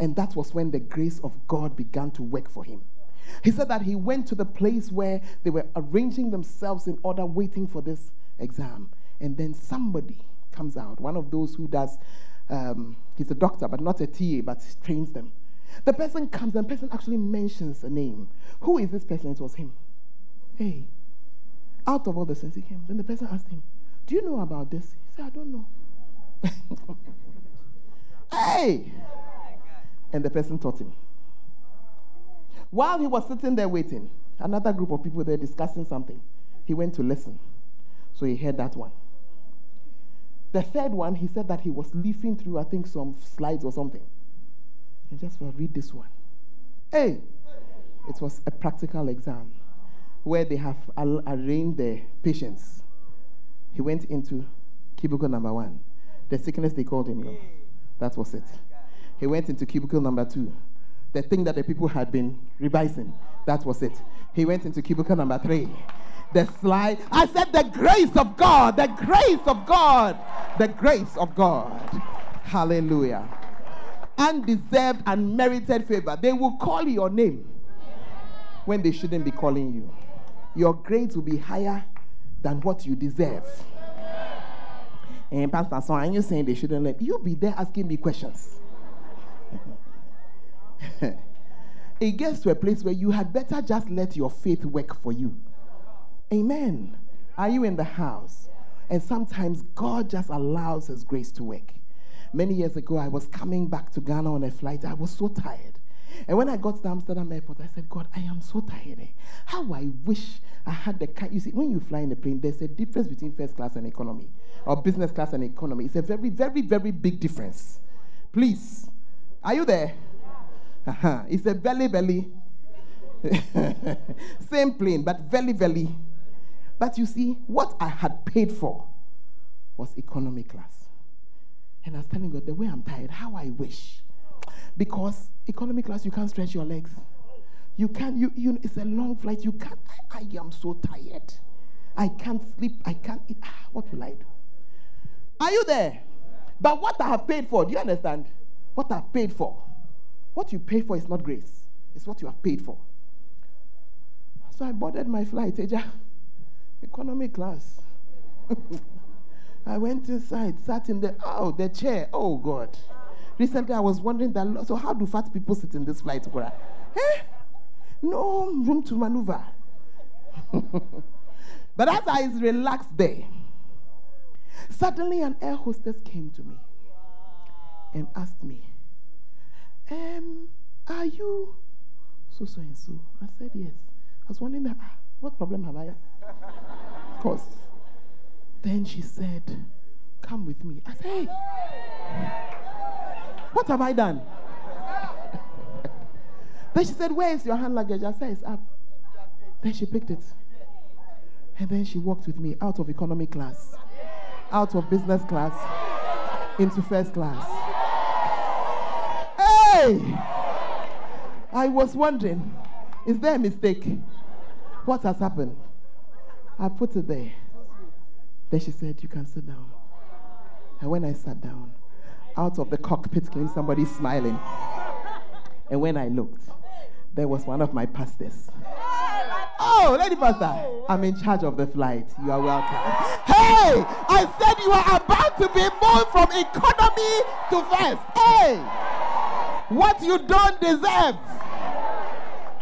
And that was when the grace of God began to work for him. He said that he went to the place where they were arranging themselves in order, waiting for this exam. And then somebody comes out, one of those who does, um, he's a doctor, but not a TA, but trains them. The person comes, and the person actually mentions a name. Who is this person? It was him. Hey, out of all the sense he came. Then the person asked him, Do you know about this? He said, I don't know. hey! And the person taught him. While he was sitting there waiting, another group of people there discussing something. He went to listen. So he heard that one. The third one, he said that he was leafing through, I think, some slides or something. And just for read this one. Hey! It was a practical exam where they have al- arranged the patients. He went into cubicle number one. The sickness they called him. know. That was it. He went into cubicle number two. The thing that the people had been revising. That was it. He went into cubicle number three. The slide. I said, the grace of God, the grace of God, the grace of God. Hallelujah. Undeserved, unmerited favor. They will call your name when they shouldn't be calling you. Your grades will be higher than what you deserve. And Pastor, so are you saying they shouldn't let you be there asking me questions? it gets to a place where you had better just let your faith work for you. Amen. Are you in the house? And sometimes God just allows His grace to work. Many years ago, I was coming back to Ghana on a flight. I was so tired. And when I got to Amsterdam airport, I said, God, I am so tired. eh. How I wish I had the kind. You see, when you fly in a plane, there's a difference between first class and economy, or business class and economy. It's a very, very, very big difference. Please, are you there? Uh-huh. It's a belly belly. Same plane, but very, very. But you see, what I had paid for was economy class. And I was telling God, the way I'm tired, how I wish. Because economy class, you can't stretch your legs. You can't, you, you it's a long flight. You can't, I, I am so tired. I can't sleep. I can't eat. Ah, what will I do? Are you there? But what I have paid for, do you understand? What I've paid for. What you pay for is not grace, it's what you have paid for. So I boarded my flight, Eja, economy class. I went inside, sat in the oh the chair. Oh God, Recently, I was wondering that. So, how do fat people sit in this flight, Cora? Eh? No room to maneuver. but as I relaxed there, suddenly an air hostess came to me and asked me, um, Are you so so and so? I said, Yes. I was wondering, that, ah, what problem have I caused? Then she said, Come with me. I said, Hey, what have I done? then she said, Where is your hand luggage? I said, It's up. Then she picked it. And then she walked with me out of economy class, out of business class, into first class. Hey! I was wondering, is there a mistake? What has happened? I put it there. Then she said, You can sit down. And when I sat down, out of the cockpit came somebody smiling. And when I looked, there was one of my pastors. Oh, Lady Pastor, I'm in charge of the flight. You are welcome. Hey, I said you are about to be moved from economy to first. Hey, what you don't deserve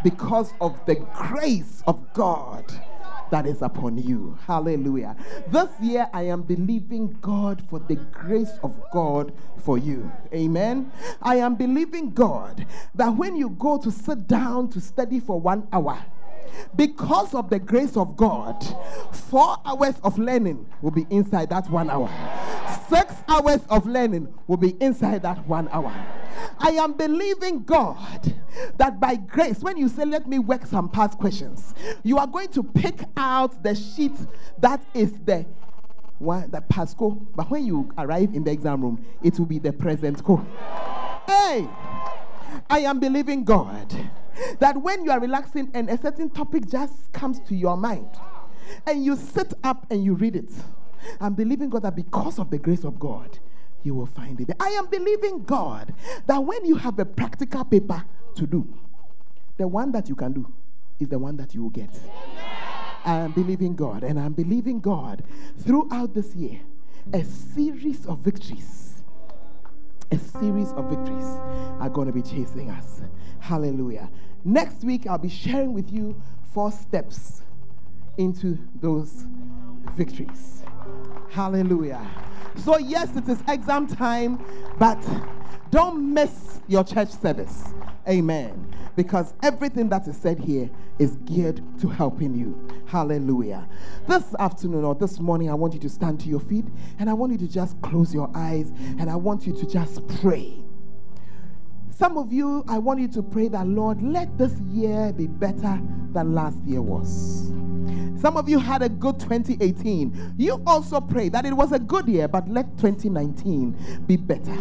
because of the grace of God that is upon you. Hallelujah. This year, I am believing God for the grace of God for you. Amen. I am believing God that when you go to sit down to study for one hour, because of the grace of God, four hours of learning will be inside that one hour. Six hours of learning will be inside that one hour. I am believing God that by grace, when you say, Let me work some past questions, you are going to pick out the sheet that is the one the past score. But when you arrive in the exam room, it will be the present score. Hey, I am believing God that when you are relaxing and a certain topic just comes to your mind and you sit up and you read it, I'm believing God that because of the grace of God, you will find it. I am believing God that when you have a practical paper to do, the one that you can do is the one that you will get. I am believing God, and I'm believing God throughout this year a series of victories. A series of victories are going to be chasing us. Hallelujah. Next week, I'll be sharing with you four steps into those victories. Hallelujah. So, yes, it is exam time, but don't miss your church service. Amen. Because everything that is said here is geared to helping you. Hallelujah. This afternoon or this morning, I want you to stand to your feet and I want you to just close your eyes and I want you to just pray. Some of you, I want you to pray that, Lord, let this year be better than last year was. Some of you had a good 2018. You also pray that it was a good year, but let 2019 be better.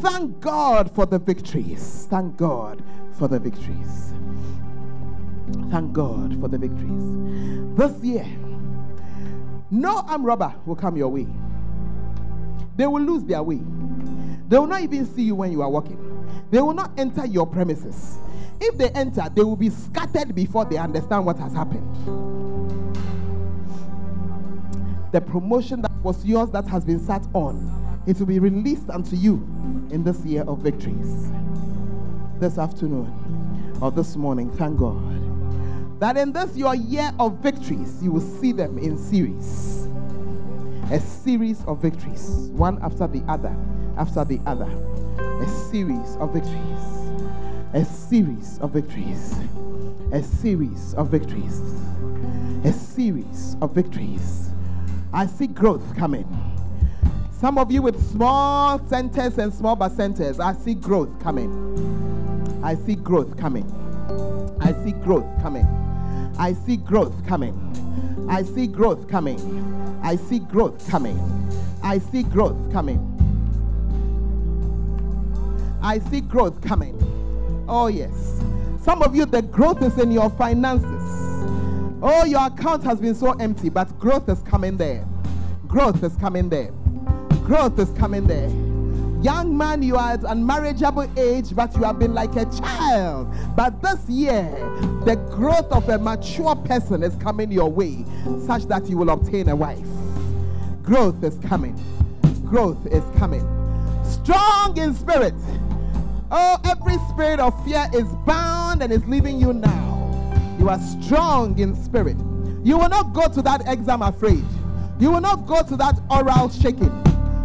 Thank God for the victories. Thank God for the victories. Thank God for the victories. This year, no armed robber will come your way. They will lose their way. They will not even see you when you are walking. They will not enter your premises. If they enter, they will be scattered before they understand what has happened. The promotion that was yours that has been sat on, it will be released unto you in this year of victories. This afternoon or this morning, thank God that in this your year of victories, you will see them in series. A series of victories, one after the other, after the other. Series of victories. A series of victories. A series of victories. A series of victories. I see growth coming. Some of you with small centers and small centers, I see growth coming. I see growth coming. I see growth coming. I see growth coming. I see growth coming. I see growth coming. I see growth coming. I see growth coming. Oh, yes. Some of you, the growth is in your finances. Oh, your account has been so empty, but growth is coming there. Growth is coming there. Growth is coming there. Young man, you are at unmarriageable age, but you have been like a child. But this year, the growth of a mature person is coming your way, such that you will obtain a wife. Growth is coming. Growth is coming. Strong in spirit. Oh, every spirit of fear is bound and is leaving you now. You are strong in spirit. You will not go to that exam afraid. You will not go to that oral shaking.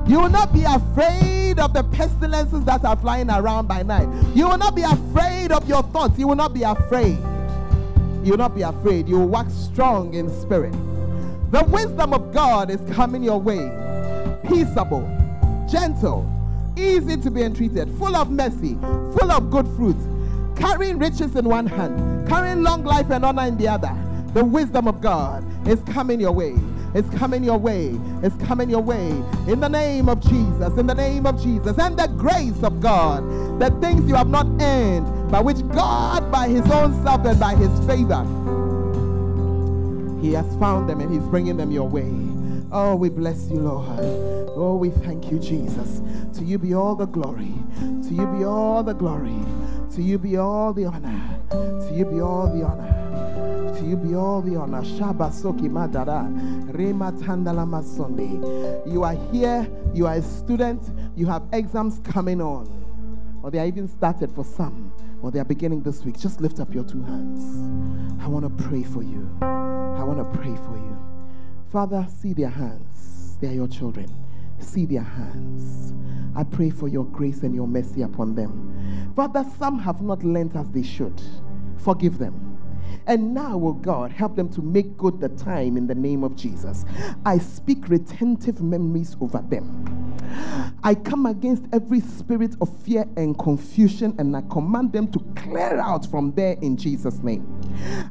You will not be afraid of the pestilences that are flying around by night. You will not be afraid of your thoughts. You will not be afraid. You will not be afraid. You will walk strong in spirit. The wisdom of God is coming your way. Peaceable, gentle, easy to be entreated, full of mercy, full of good fruit, carrying riches in one hand, carrying long life and honor in the other. The wisdom of God is coming your way. It's coming your way. It's coming your way. In the name of Jesus. In the name of Jesus. And the grace of God. The things you have not earned, by which God, by His own self and by His favor, He has found them and He's bringing them your way. Oh, we bless you, Lord. Oh, we thank you, Jesus. To you be all the glory. To you be all the glory. To you be all the honor. To you be all the honor. To you be all the honor. Shabasoki Madara. Rema Tandala Masonde. You are here. You are a student. You have exams coming on. Or they are even started for some. Or they are beginning this week. Just lift up your two hands. I want to pray for you. I want to pray for you. Father, see their hands. They are your children. See their hands. I pray for your grace and your mercy upon them. Father, some have not learnt as they should. Forgive them. And now, oh God, help them to make good the time in the name of Jesus. I speak retentive memories over them. I come against every spirit of fear and confusion and I command them to clear out from there in Jesus' name.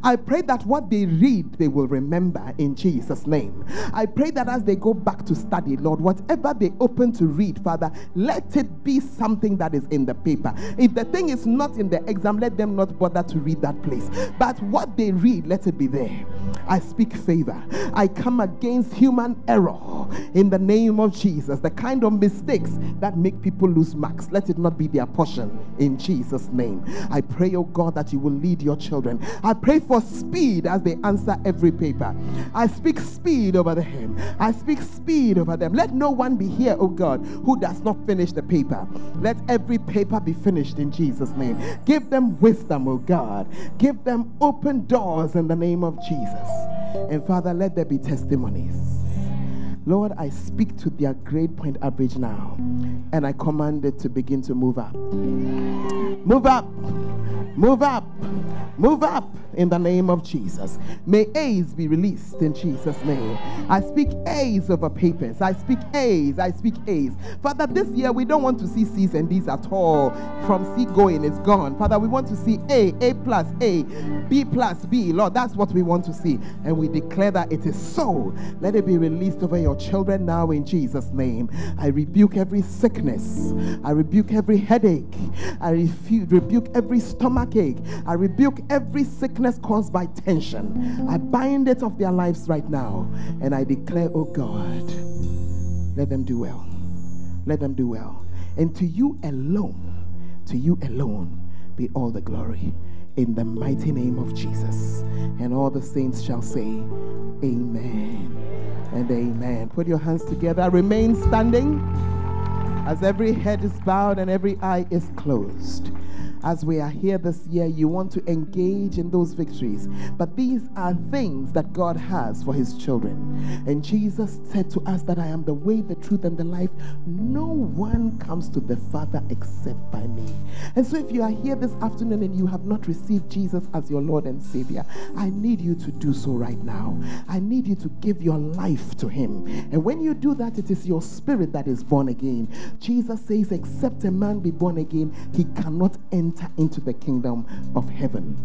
I pray that what they read, they will remember in Jesus' name. I pray that as they go back to study, Lord, whatever they open to read, Father, let it be something that is in the paper. If the thing is not in the exam, let them not bother to read that place. But what they read, let it be there. I speak favor. I come against human error in the name of Jesus. The kind of mistakes that make people lose marks, let it not be their portion in Jesus' name. I pray, oh God, that you will lead your children. I pray for speed as they answer every paper. I speak speed over them. I speak speed over them. Let no one be here, oh God, who does not finish the paper. Let every paper be finished in Jesus' name. Give them wisdom, oh God. Give them open doors in the name of Jesus. And Father, let there be testimonies. Lord, I speak to their grade point average now, and I command it to begin to move up. Move up, move up, move up in the name of Jesus. May A's be released in Jesus' name. I speak A's over papers. I speak A's. I speak A's. Father, this year we don't want to see C's and D's at all. From C going, it's gone. Father, we want to see A, A plus A, B plus B. Lord, that's what we want to see. And we declare that it is so. Let it be released over your children now in Jesus' name. I rebuke every sickness. I rebuke every headache. I rebuke every stomach ache. I rebuke every sickness caused by tension. I bind it off their lives right now. And I declare, oh God, let them do well. Let them do well. And to you alone, to you alone be all the glory. In the mighty name of Jesus. And all the saints shall say, Amen and amen. Put your hands together. Remain standing as every head is bowed and every eye is closed. As we are here this year, you want to engage in those victories. But these are things that God has for his children. And Jesus said to us that I am the way, the truth, and the life. No one comes to the Father except by me. And so if you are here this afternoon and you have not received Jesus as your Lord and Savior, I need you to do so right now. I need you to give your life to him. And when you do that, it is your spirit that is born again. Jesus says, except a man be born again, he cannot enter into the kingdom of heaven.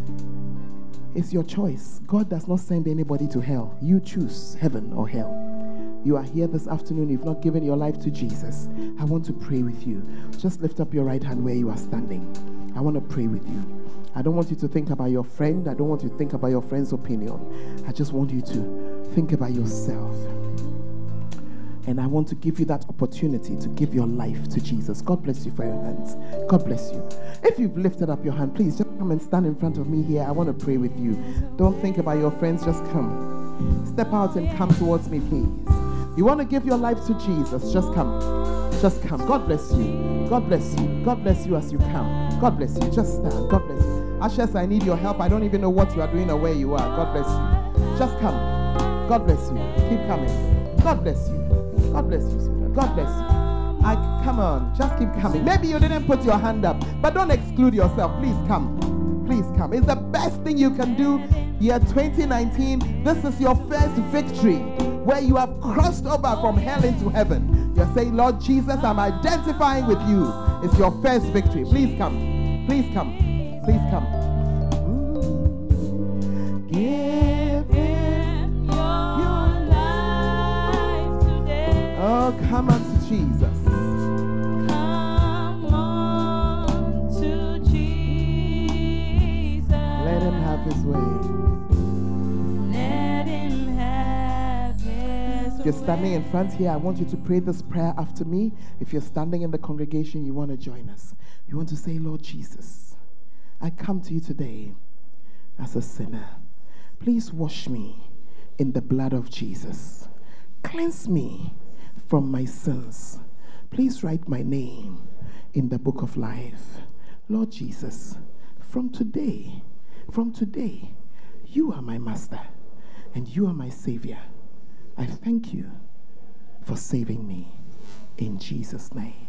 It's your choice. God does not send anybody to hell. You choose heaven or hell. You are here this afternoon, you've not given your life to Jesus. I want to pray with you. Just lift up your right hand where you are standing. I want to pray with you. I don't want you to think about your friend. I don't want you to think about your friend's opinion. I just want you to think about yourself. And I want to give you that opportunity to give your life to Jesus. God bless you for your hands. God bless you. If you've lifted up your hand, please just come and stand in front of me here. I want to pray with you. Don't think about your friends, just come. Step out and come towards me, please. You want to give your life to Jesus? Just come. Just come. God bless you. God bless you. God bless you as you come. God bless you. Just stand. God bless you. Ashes, I need your help. I don't even know what you are doing or where you are. God bless you. Just come. God bless you. Keep coming. God bless you. God bless you, sweetheart. God bless you. I come on. Just keep coming. Maybe you didn't put your hand up, but don't exclude yourself. Please come. Please come. It's the best thing you can do. Year 2019. This is your first victory where you have crossed over from hell into heaven. You're saying, Lord Jesus, I'm identifying with you. It's your first victory. Please come. Please come. Please come. Give him Oh, come unto Jesus. Come on to Jesus. Let him have his way. Let him have his If you're standing in front here, I want you to pray this prayer after me. If you're standing in the congregation, you want to join us. You want to say, Lord Jesus, I come to you today as a sinner. Please wash me in the blood of Jesus. Cleanse me from my sins. Please write my name in the book of life. Lord Jesus, from today, from today, you are my master and you are my savior. I thank you for saving me in Jesus' name.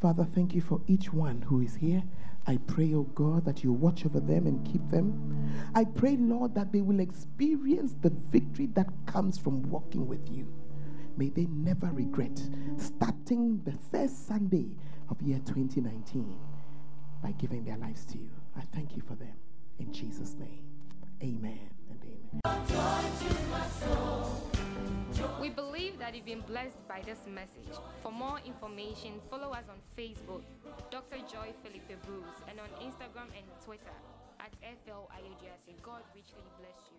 Father, thank you for each one who is here. I pray, oh God, that you watch over them and keep them. I pray, Lord, that they will experience the victory that comes from walking with you. May they never regret starting the first Sunday of year 2019 by giving their lives to you. I thank you for them. In Jesus' name, amen and amen. We believe that you've been blessed by this message. For more information, follow us on Facebook, Dr. Joy Philippe Bruce, and on Instagram and Twitter at FL God richly bless you.